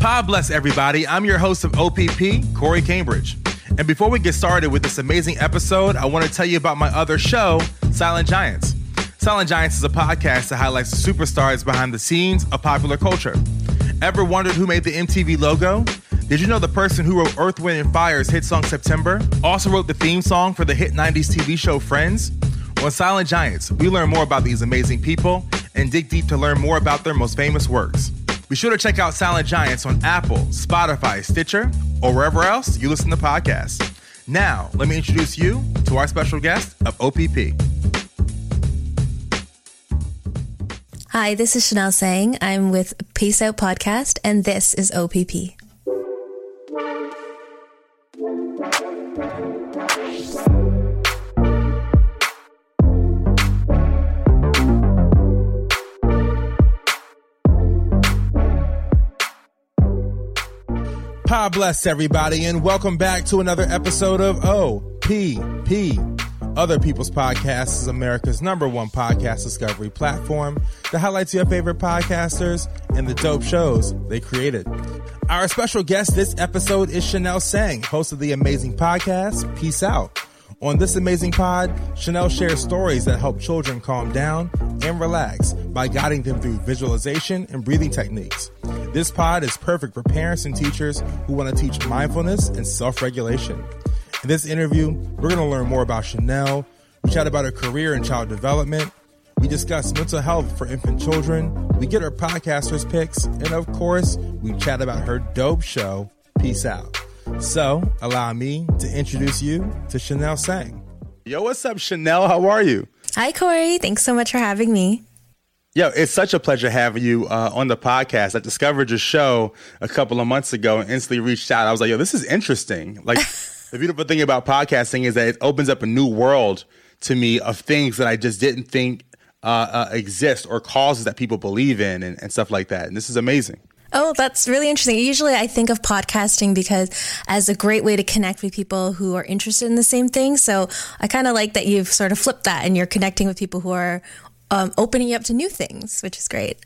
Pod bless everybody. I'm your host of OPP, Corey Cambridge. And before we get started with this amazing episode, I want to tell you about my other show, Silent Giants. Silent Giants is a podcast that highlights the superstars behind the scenes of popular culture. Ever wondered who made the MTV logo? Did you know the person who wrote Earth, Wind, and Fire's hit song September also wrote the theme song for the hit 90s TV show Friends? On Silent Giants, we learn more about these amazing people and dig deep to learn more about their most famous works. Be sure to check out Silent Giants on Apple, Spotify, Stitcher, or wherever else you listen to podcasts. Now, let me introduce you to our special guest of OPP. Hi, this is Chanel Sang. I'm with Peace Out Podcast, and this is OPP. God bless everybody, and welcome back to another episode of OPP. Other People's Podcast is America's number one podcast discovery platform that highlights your favorite podcasters and the dope shows they created. Our special guest this episode is Chanel Sang, host of the amazing podcast Peace Out. On this amazing pod, Chanel shares stories that help children calm down and relax by guiding them through visualization and breathing techniques. This pod is perfect for parents and teachers who want to teach mindfulness and self regulation. In this interview, we're going to learn more about Chanel. We chat about her career in child development. We discuss mental health for infant children. We get her podcasters' picks. And of course, we chat about her dope show, Peace Out. So, allow me to introduce you to Chanel Sang. Yo, what's up, Chanel? How are you? Hi, Corey. Thanks so much for having me. Yo, it's such a pleasure having you uh, on the podcast. I discovered your show a couple of months ago and instantly reached out. I was like, yo, this is interesting. Like, the beautiful thing about podcasting is that it opens up a new world to me of things that I just didn't think uh, uh, exist or causes that people believe in and, and stuff like that. And this is amazing. Oh, that's really interesting. Usually I think of podcasting because as a great way to connect with people who are interested in the same thing. So I kind of like that you've sort of flipped that and you're connecting with people who are um, opening you up to new things, which is great.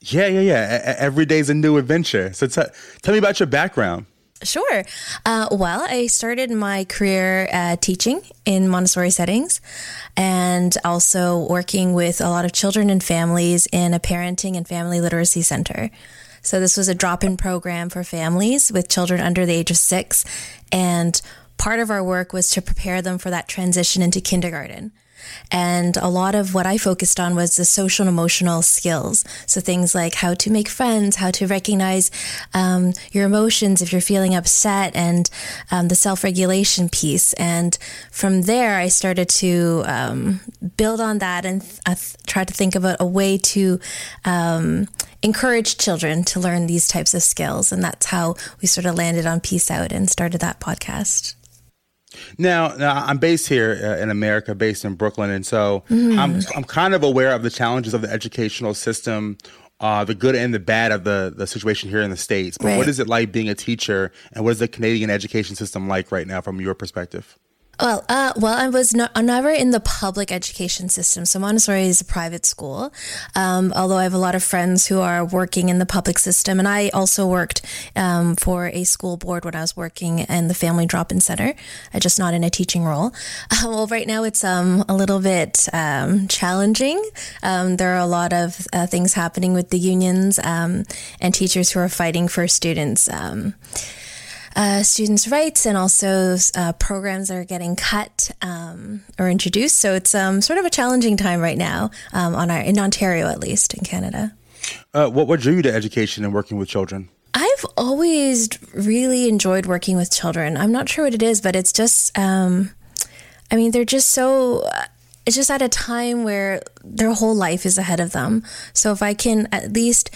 Yeah, yeah, yeah. Every day's a new adventure. So t- tell me about your background. Sure. Uh, well, I started my career uh, teaching in Montessori settings and also working with a lot of children and families in a parenting and family literacy center. So, this was a drop in program for families with children under the age of six. And part of our work was to prepare them for that transition into kindergarten. And a lot of what I focused on was the social and emotional skills. So things like how to make friends, how to recognize um, your emotions if you're feeling upset, and um, the self regulation piece. And from there, I started to um, build on that and th- th- try to think about a way to um, encourage children to learn these types of skills. And that's how we sort of landed on Peace Out and started that podcast. Now, now I'm based here uh, in America, based in Brooklyn, and so mm. I'm I'm kind of aware of the challenges of the educational system, uh, the good and the bad of the the situation here in the states. But right. what is it like being a teacher, and what is the Canadian education system like right now from your perspective? Well, uh, well, I was no, never in the public education system. So Montessori is a private school. Um, although I have a lot of friends who are working in the public system, and I also worked um, for a school board when I was working in the Family Drop-In Center. I just not in a teaching role. Uh, well, right now it's um, a little bit um, challenging. Um, there are a lot of uh, things happening with the unions um, and teachers who are fighting for students uh, students' rights and also uh, programs that are getting cut um, or introduced. So it's um, sort of a challenging time right now um, on our in Ontario, at least in Canada. Uh, what what drew you to education and working with children? I've always really enjoyed working with children. I'm not sure what it is, but it's just, um, I mean, they're just so it's just at a time where their whole life is ahead of them. So if I can at least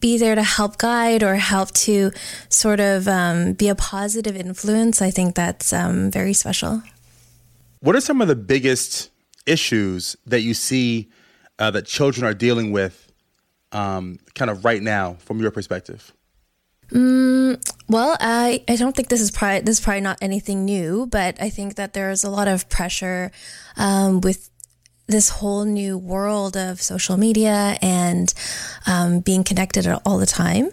be there to help guide or help to sort of um, be a positive influence, I think that's um, very special. What are some of the biggest issues that you see uh, that children are dealing with um, kind of right now from your perspective? Mm, well, I, I don't think this is probably this is probably not anything new, but I think that there's a lot of pressure um, with this whole new world of social media and um, being connected all the time.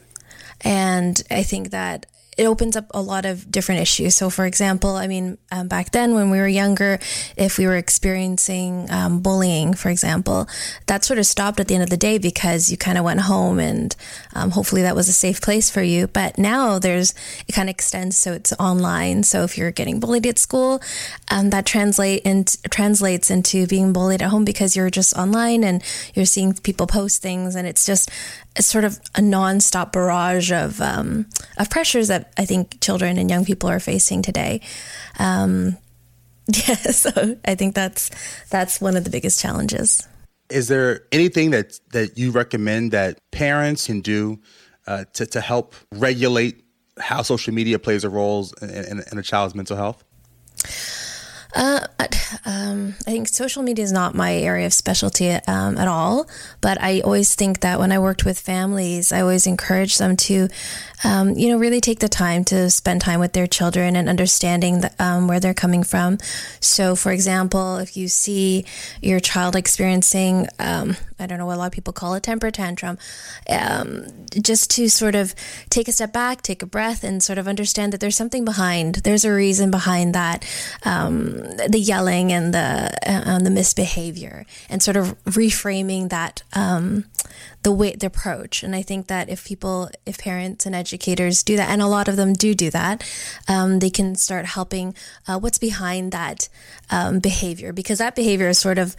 And I think that it opens up a lot of different issues. So, for example, I mean, um, back then when we were younger, if we were experiencing um, bullying, for example, that sort of stopped at the end of the day because you kind of went home and um, hopefully that was a safe place for you. But now there's, it kind of extends so it's online. So if you're getting bullied at school, um, that translate translates into being bullied at home because you're just online and you're seeing people post things and it's just sort of a nonstop barrage of um, of pressures that I think children and young people are facing today. Um, yeah, so I think that's that's one of the biggest challenges. Is there anything that that you recommend that parents can do uh, to to help regulate how social media plays a role in, in, in a child's mental health? Uh, um, I think social media is not my area of specialty um, at all, but I always think that when I worked with families, I always encourage them to, um, you know, really take the time to spend time with their children and understanding the, um, where they're coming from. So, for example, if you see your child experiencing, um, I don't know what a lot of people call a temper tantrum, um, just to sort of take a step back, take a breath, and sort of understand that there's something behind. There's a reason behind that. Um, the yelling and the uh, the misbehavior, and sort of reframing that um, the way the approach. And I think that if people, if parents and educators do that, and a lot of them do do that, um, they can start helping uh, what's behind that um, behavior because that behavior is sort of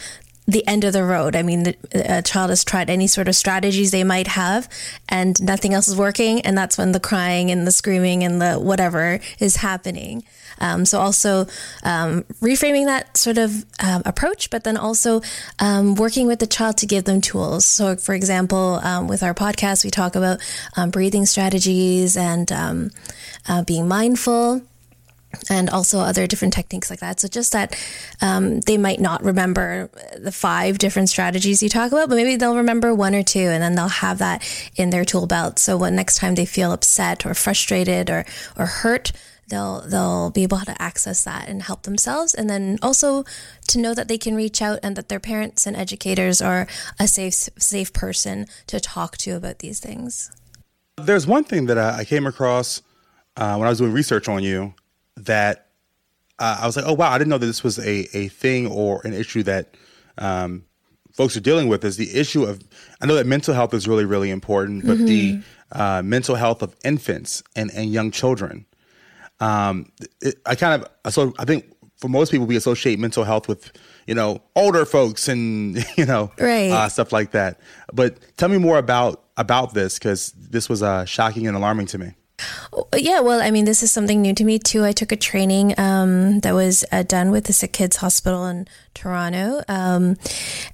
the end of the road. I mean, the, a child has tried any sort of strategies they might have, and nothing else is working, and that's when the crying and the screaming and the whatever is happening. Um, so also um, reframing that sort of um, approach, but then also um, working with the child to give them tools. So, for example, um, with our podcast, we talk about um, breathing strategies and uh, being mindful and also other different techniques like that. So just that um, they might not remember the five different strategies you talk about, but maybe they'll remember one or two, and then they'll have that in their tool belt. So when next time they feel upset or frustrated or or hurt, they'll they'll be able to access that and help themselves. And then also to know that they can reach out and that their parents and educators are a safe safe person to talk to about these things. There's one thing that i came across uh, when i was doing research on you that uh, i was like oh wow i didn't know that this was a, a thing or an issue that um, folks are dealing with is the issue of i know that mental health is really really important but mm-hmm. the uh, mental health of infants and, and young children um, it, I kind of so I think for most people we associate mental health with you know older folks and you know right. uh, stuff like that. But tell me more about about this because this was uh, shocking and alarming to me. Yeah, well, I mean, this is something new to me too. I took a training um, that was uh, done with the Sick Kids Hospital in Toronto, um,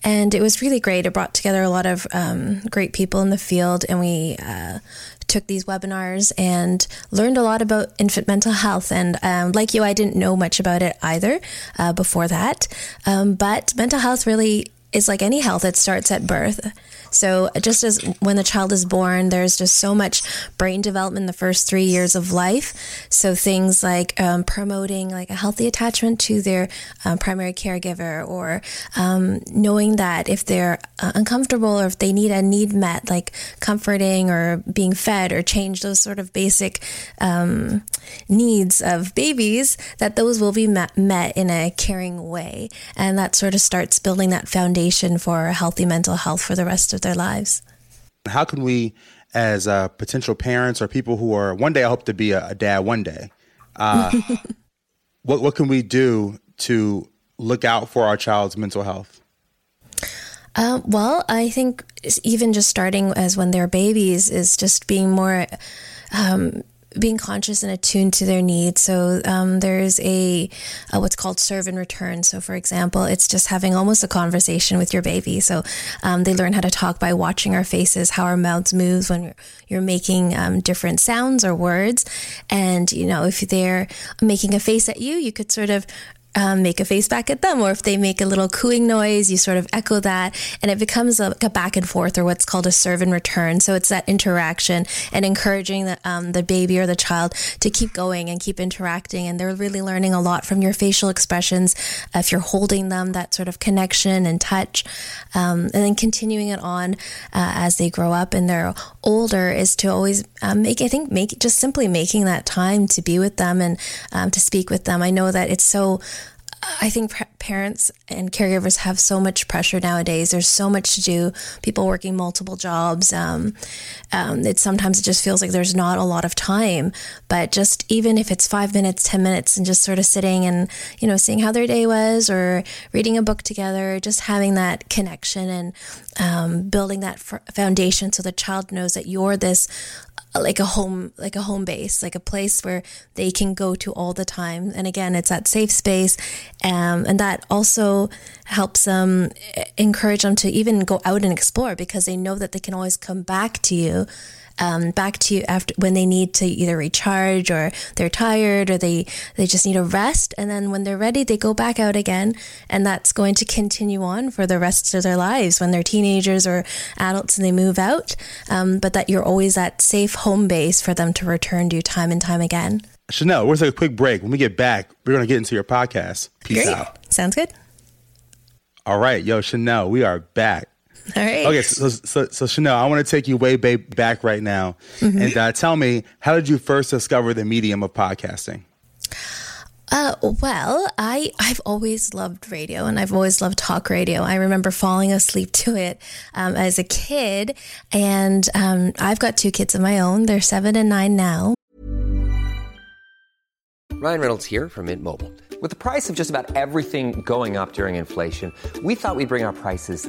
and it was really great. It brought together a lot of um, great people in the field, and we uh, took these webinars and learned a lot about infant mental health. And um, like you, I didn't know much about it either uh, before that. Um, but mental health really is like any health, it starts at birth. So, just as when the child is born, there's just so much brain development in the first three years of life. So, things like um, promoting like a healthy attachment to their um, primary caregiver, or um, knowing that if they're uh, uncomfortable or if they need a need met, like comforting or being fed or change those sort of basic um, needs of babies, that those will be met, met in a caring way. And that sort of starts building that foundation for healthy mental health for the rest of their lives. How can we, as uh, potential parents or people who are one day, I hope to be a, a dad one day, uh, what, what can we do to look out for our child's mental health? Uh, well, I think even just starting as when they're babies is just being more um, being conscious and attuned to their needs. So um, there's a, a, what's called serve and return. So for example, it's just having almost a conversation with your baby. So um, they learn how to talk by watching our faces, how our mouths move when you're, you're making um, different sounds or words. And you know, if they're making a face at you, you could sort of um, make a face back at them, or if they make a little cooing noise, you sort of echo that, and it becomes a, a back and forth, or what's called a serve and return. So it's that interaction and encouraging the um, the baby or the child to keep going and keep interacting, and they're really learning a lot from your facial expressions. Uh, if you're holding them, that sort of connection and touch, um, and then continuing it on uh, as they grow up and they're older is to always um, make. I think make just simply making that time to be with them and um, to speak with them. I know that it's so I think parents and caregivers have so much pressure nowadays. There's so much to do. People working multiple jobs. Um, um, it sometimes it just feels like there's not a lot of time. But just even if it's five minutes, ten minutes, and just sort of sitting and you know seeing how their day was, or reading a book together, just having that connection and um, building that foundation so the child knows that you're this like a home like a home base like a place where they can go to all the time. And again it's that safe space. Um, and that also helps them encourage them to even go out and explore because they know that they can always come back to you um, back to you after when they need to either recharge or they're tired or they they just need a rest. And then when they're ready they go back out again. And that's going to continue on for the rest of their lives when they're teenagers or adults and they move out. Um, but that you're always that safe home base for them to return to time and time again. Chanel we're going to take a quick break. When we get back we're going to get into your podcast. Peace Great. out. Sounds good. All right yo chanel we are back all right. Okay, so, so, so Chanel, I want to take you way back right now, mm-hmm. and uh, tell me how did you first discover the medium of podcasting? Uh, well, I I've always loved radio and I've always loved talk radio. I remember falling asleep to it um, as a kid, and um, I've got two kids of my own. They're seven and nine now. Ryan Reynolds here from Mint Mobile. With the price of just about everything going up during inflation, we thought we'd bring our prices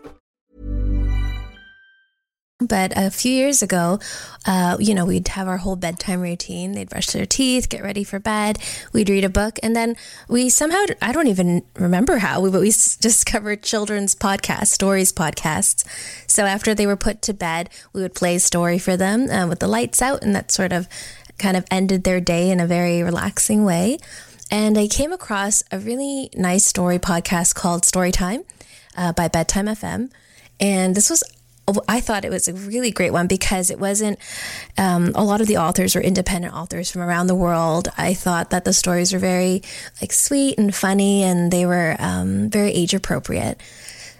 But a few years ago, uh, you know, we'd have our whole bedtime routine. They'd brush their teeth, get ready for bed. We'd read a book. And then we somehow, I don't even remember how, but we discovered children's podcasts, stories podcasts. So after they were put to bed, we would play a story for them uh, with the lights out. And that sort of kind of ended their day in a very relaxing way. And I came across a really nice story podcast called Storytime uh, by Bedtime FM. And this was I thought it was a really great one because it wasn't, um, a lot of the authors were independent authors from around the world. I thought that the stories were very like sweet and funny and they were um, very age appropriate.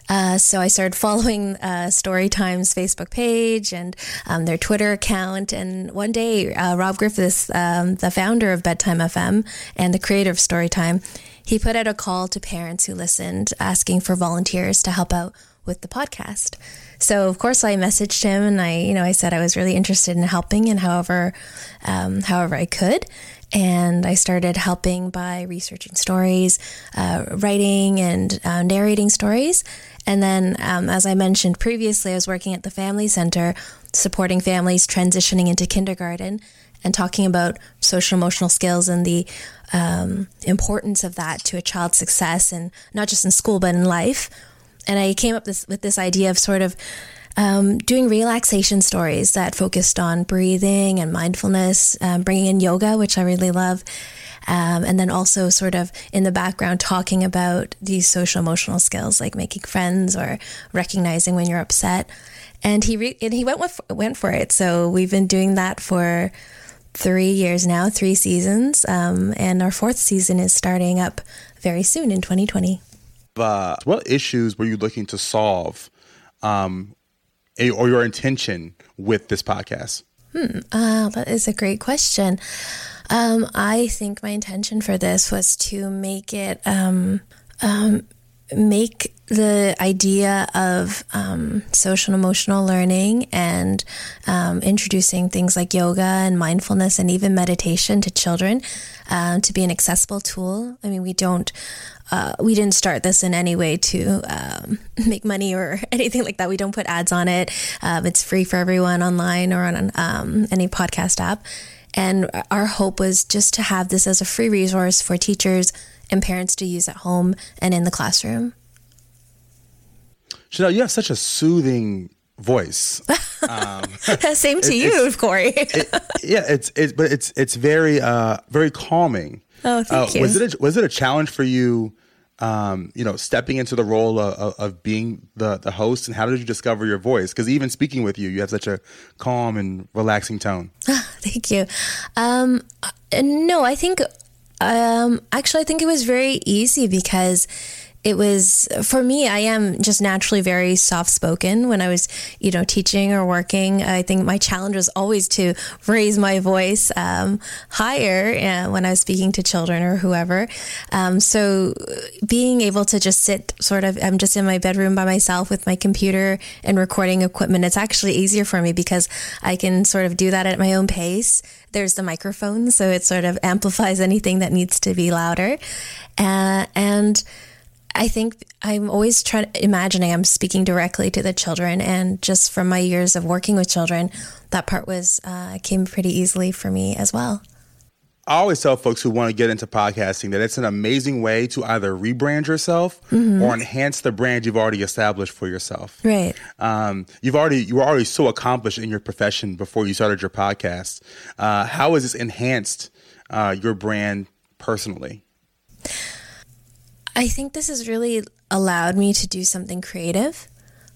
Uh, so I started following uh, Storytime's Facebook page and um, their Twitter account. And one day, uh, Rob Griffiths, um, the founder of Bedtime FM and the creator of Storytime, he put out a call to parents who listened, asking for volunteers to help out with the podcast. So of course I messaged him and I, you know, I said I was really interested in helping and however, um, however I could. And I started helping by researching stories, uh, writing and uh, narrating stories. And then, um, as I mentioned previously, I was working at the Family Center, supporting families transitioning into kindergarten and talking about social emotional skills and the um, importance of that to a child's success and not just in school but in life and I came up this, with this idea of sort of um, doing relaxation stories that focused on breathing and mindfulness, um, bringing in yoga, which I really love. Um, and then also sort of in the background talking about these social emotional skills like making friends or recognizing when you're upset. And he re- and he went with, went for it. So we've been doing that for three years now, three seasons, um, and our fourth season is starting up very soon in 2020 uh, what issues were you looking to solve um, or your intention with this podcast? Hmm, uh, that is a great question. Um, I think my intention for this was to make it um, um, make the idea of um, social and emotional learning and um, introducing things like yoga and mindfulness and even meditation to children uh, to be an accessible tool. I mean, we don't. Uh, we didn't start this in any way to um, make money or anything like that. We don't put ads on it. Um, it's free for everyone online or on um, any podcast app. And our hope was just to have this as a free resource for teachers and parents to use at home and in the classroom. Chanel, you have such a soothing voice. Um, Same to it, you, Corey. it, yeah, it's it's but it's it's very uh very calming. Oh, thank uh, you. Was it a, was it a challenge for you? Um, you know, stepping into the role of, of, of, being the the host, and how did you discover your voice? Because even speaking with you, you have such a calm and relaxing tone. thank you. Um, no, I think um, actually, I think it was very easy because it was for me i am just naturally very soft spoken when i was you know teaching or working. I think my challenge was always to raise my voice um, higher uh, when i was speaking to children or whoever. Um, so being able to just sit sort of i'm just in my bedroom by myself with my computer and recording equipment it's actually easier for me because i can sort of do that at my own pace. There's the microphone so it sort of amplifies anything that needs to be louder. Uh, and I think I'm always trying imagining I'm speaking directly to the children, and just from my years of working with children, that part was uh, came pretty easily for me as well. I always tell folks who want to get into podcasting that it's an amazing way to either rebrand yourself mm-hmm. or enhance the brand you've already established for yourself. Right. Um, you've already you were already so accomplished in your profession before you started your podcast. Uh, how has this enhanced uh, your brand personally? I think this has really allowed me to do something creative.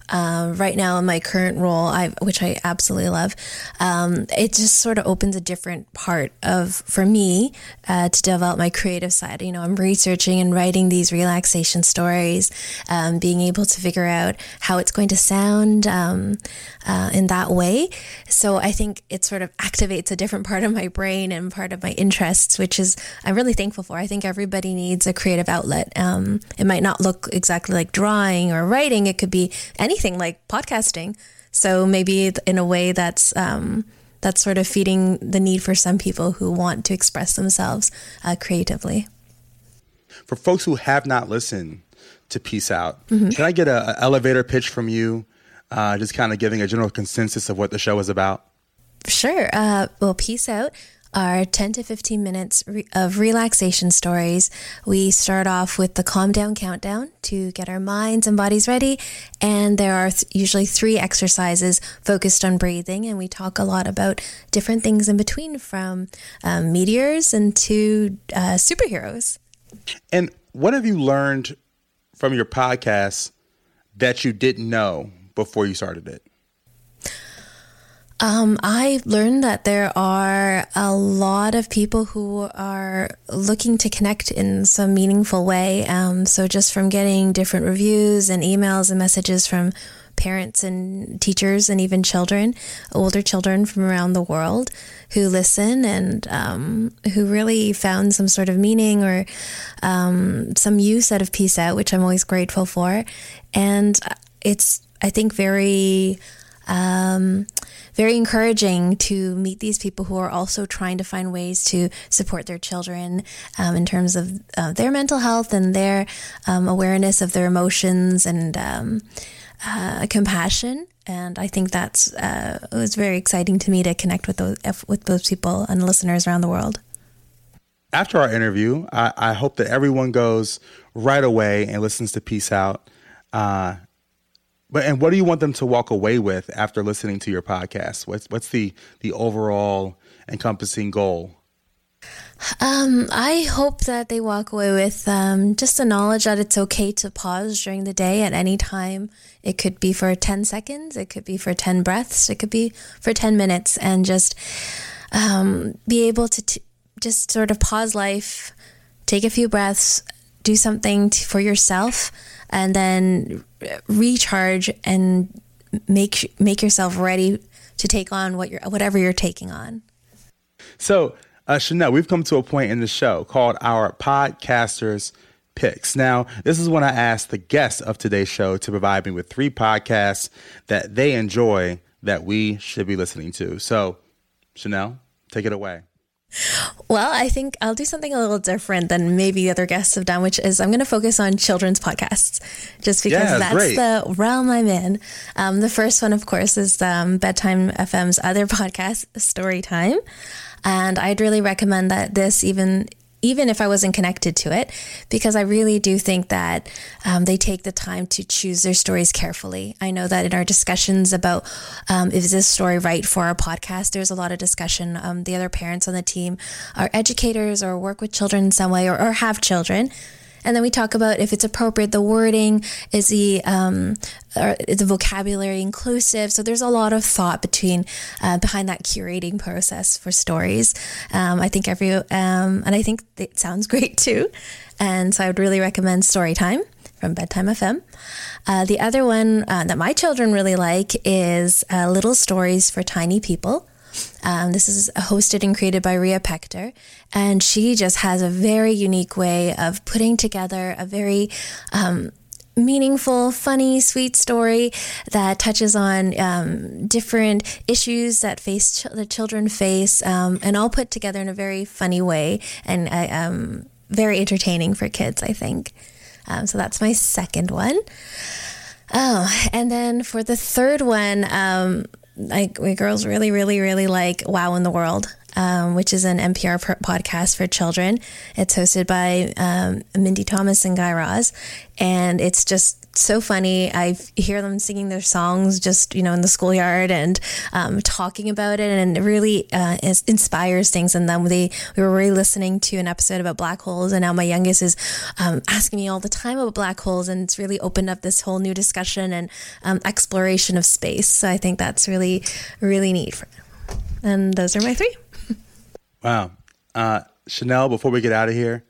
Uh, right now in my current role, I, which I absolutely love, um, it just sort of opens a different part of for me uh, to develop my creative side. You know, I'm researching and writing these relaxation stories, um, being able to figure out how it's going to sound um, uh, in that way. So I think it sort of activates a different part of my brain and part of my interests, which is I'm really thankful for. I think everybody needs a creative outlet. Um, it might not look exactly like drawing or writing; it could be any anything like podcasting. So maybe in a way that's um, that's sort of feeding the need for some people who want to express themselves uh, creatively. For folks who have not listened to Peace Out, mm-hmm. can I get an elevator pitch from you? Uh, just kind of giving a general consensus of what the show is about. Sure. Uh, well, Peace Out are 10 to 15 minutes of relaxation stories. We start off with the calm down countdown to get our minds and bodies ready. And there are th- usually three exercises focused on breathing. And we talk a lot about different things in between from um, meteors and to uh, superheroes. And what have you learned from your podcast that you didn't know before you started it? Um, I learned that there are a lot of people who are looking to connect in some meaningful way. Um, so just from getting different reviews and emails and messages from parents and teachers and even children, older children from around the world who listen and um, who really found some sort of meaning or um, some use out of Peace Out, which I'm always grateful for. And it's, I think, very um, very encouraging to meet these people who are also trying to find ways to support their children um, in terms of uh, their mental health and their um, awareness of their emotions and um, uh, compassion. And I think that's uh, it was very exciting to me to connect with those with those people and listeners around the world. After our interview, I, I hope that everyone goes right away and listens to Peace Out. Uh, but and what do you want them to walk away with after listening to your podcast? What's what's the the overall encompassing goal? Um, I hope that they walk away with um, just the knowledge that it's okay to pause during the day at any time. It could be for 10 seconds, it could be for 10 breaths, it could be for 10 minutes, and just um, be able to t- just sort of pause life, take a few breaths, do something t- for yourself and then recharge and make make yourself ready to take on what you're whatever you're taking on. So, uh, Chanel, we've come to a point in the show called our podcasters picks. Now, this is when I ask the guests of today's show to provide me with three podcasts that they enjoy that we should be listening to. So, Chanel, take it away. Well, I think I'll do something a little different than maybe the other guests have done, which is I'm going to focus on children's podcasts, just because yeah, that's great. the realm I'm in. Um, the first one, of course, is um, Bedtime FM's other podcast, Story Time. And I'd really recommend that this, even even if I wasn't connected to it, because I really do think that um, they take the time to choose their stories carefully. I know that in our discussions about um, is this story right for our podcast, there's a lot of discussion. Um, the other parents on the team are educators or work with children in some way or, or have children. And then we talk about if it's appropriate, the wording, is the um, is the vocabulary inclusive. So there's a lot of thought between uh, behind that curating process for stories. Um, I think every um, and I think it sounds great too. And so I would really recommend Storytime from Bedtime FM. Uh, the other one uh, that my children really like is uh, Little Stories for Tiny People. Um, this is hosted and created by Ria Pector, and she just has a very unique way of putting together a very um, meaningful, funny, sweet story that touches on um, different issues that face ch- the children face, um, and all put together in a very funny way and uh, um, very entertaining for kids. I think. Um, so that's my second one. Oh, and then for the third one, um, like we girls really, really, really like Wow in the World, um, which is an NPR podcast for children. It's hosted by um, Mindy Thomas and Guy Raz, and it's just so funny. I hear them singing their songs just, you know, in the schoolyard and um, talking about it. And it really uh, inspires things in them. They, we were really listening to an episode about black holes. And now my youngest is um, asking me all the time about black holes. And it's really opened up this whole new discussion and um, exploration of space. So I think that's really, really neat. For, and those are my three. Wow. Uh, Chanel, before we get out of here,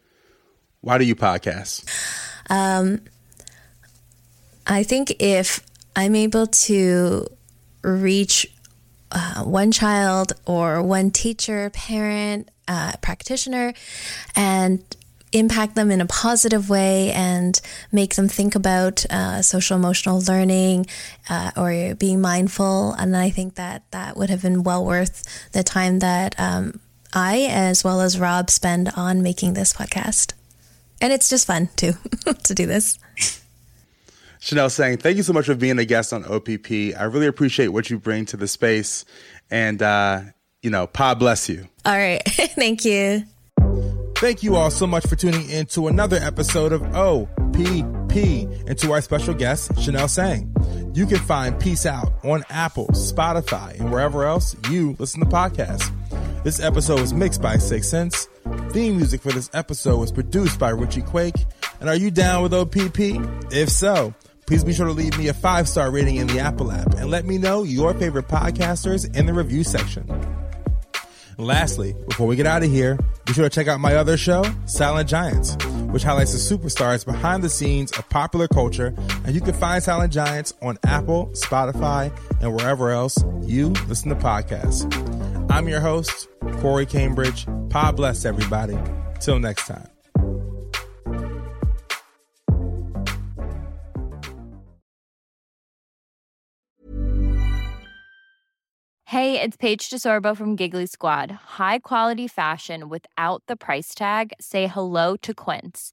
why do you podcast? Um, I think if I'm able to reach uh, one child or one teacher, parent, uh, practitioner, and impact them in a positive way and make them think about uh, social emotional learning uh, or being mindful. And I think that that would have been well worth the time that um, I, as well as Rob, spend on making this podcast. And it's just fun too to do this. Chanel Sang, Thank you so much for being a guest on OPP. I really appreciate what you bring to the space. And, uh, you know, Pa bless you. All right. Thank you. Thank you all so much for tuning in to another episode of OPP and to our special guest, Chanel Sang. You can find Peace Out on Apple, Spotify, and wherever else you listen to podcasts. This episode was mixed by Six Sense. Theme music for this episode was produced by Richie Quake. And are you down with OPP? If so, Please be sure to leave me a five star rating in the Apple app and let me know your favorite podcasters in the review section. lastly, before we get out of here, be sure to check out my other show, Silent Giants, which highlights the superstars behind the scenes of popular culture. And you can find Silent Giants on Apple, Spotify, and wherever else you listen to podcasts. I'm your host, Corey Cambridge. Pod bless everybody. Till next time. Hey, it's Paige DeSorbo from Giggly Squad. High quality fashion without the price tag. Say hello to Quince.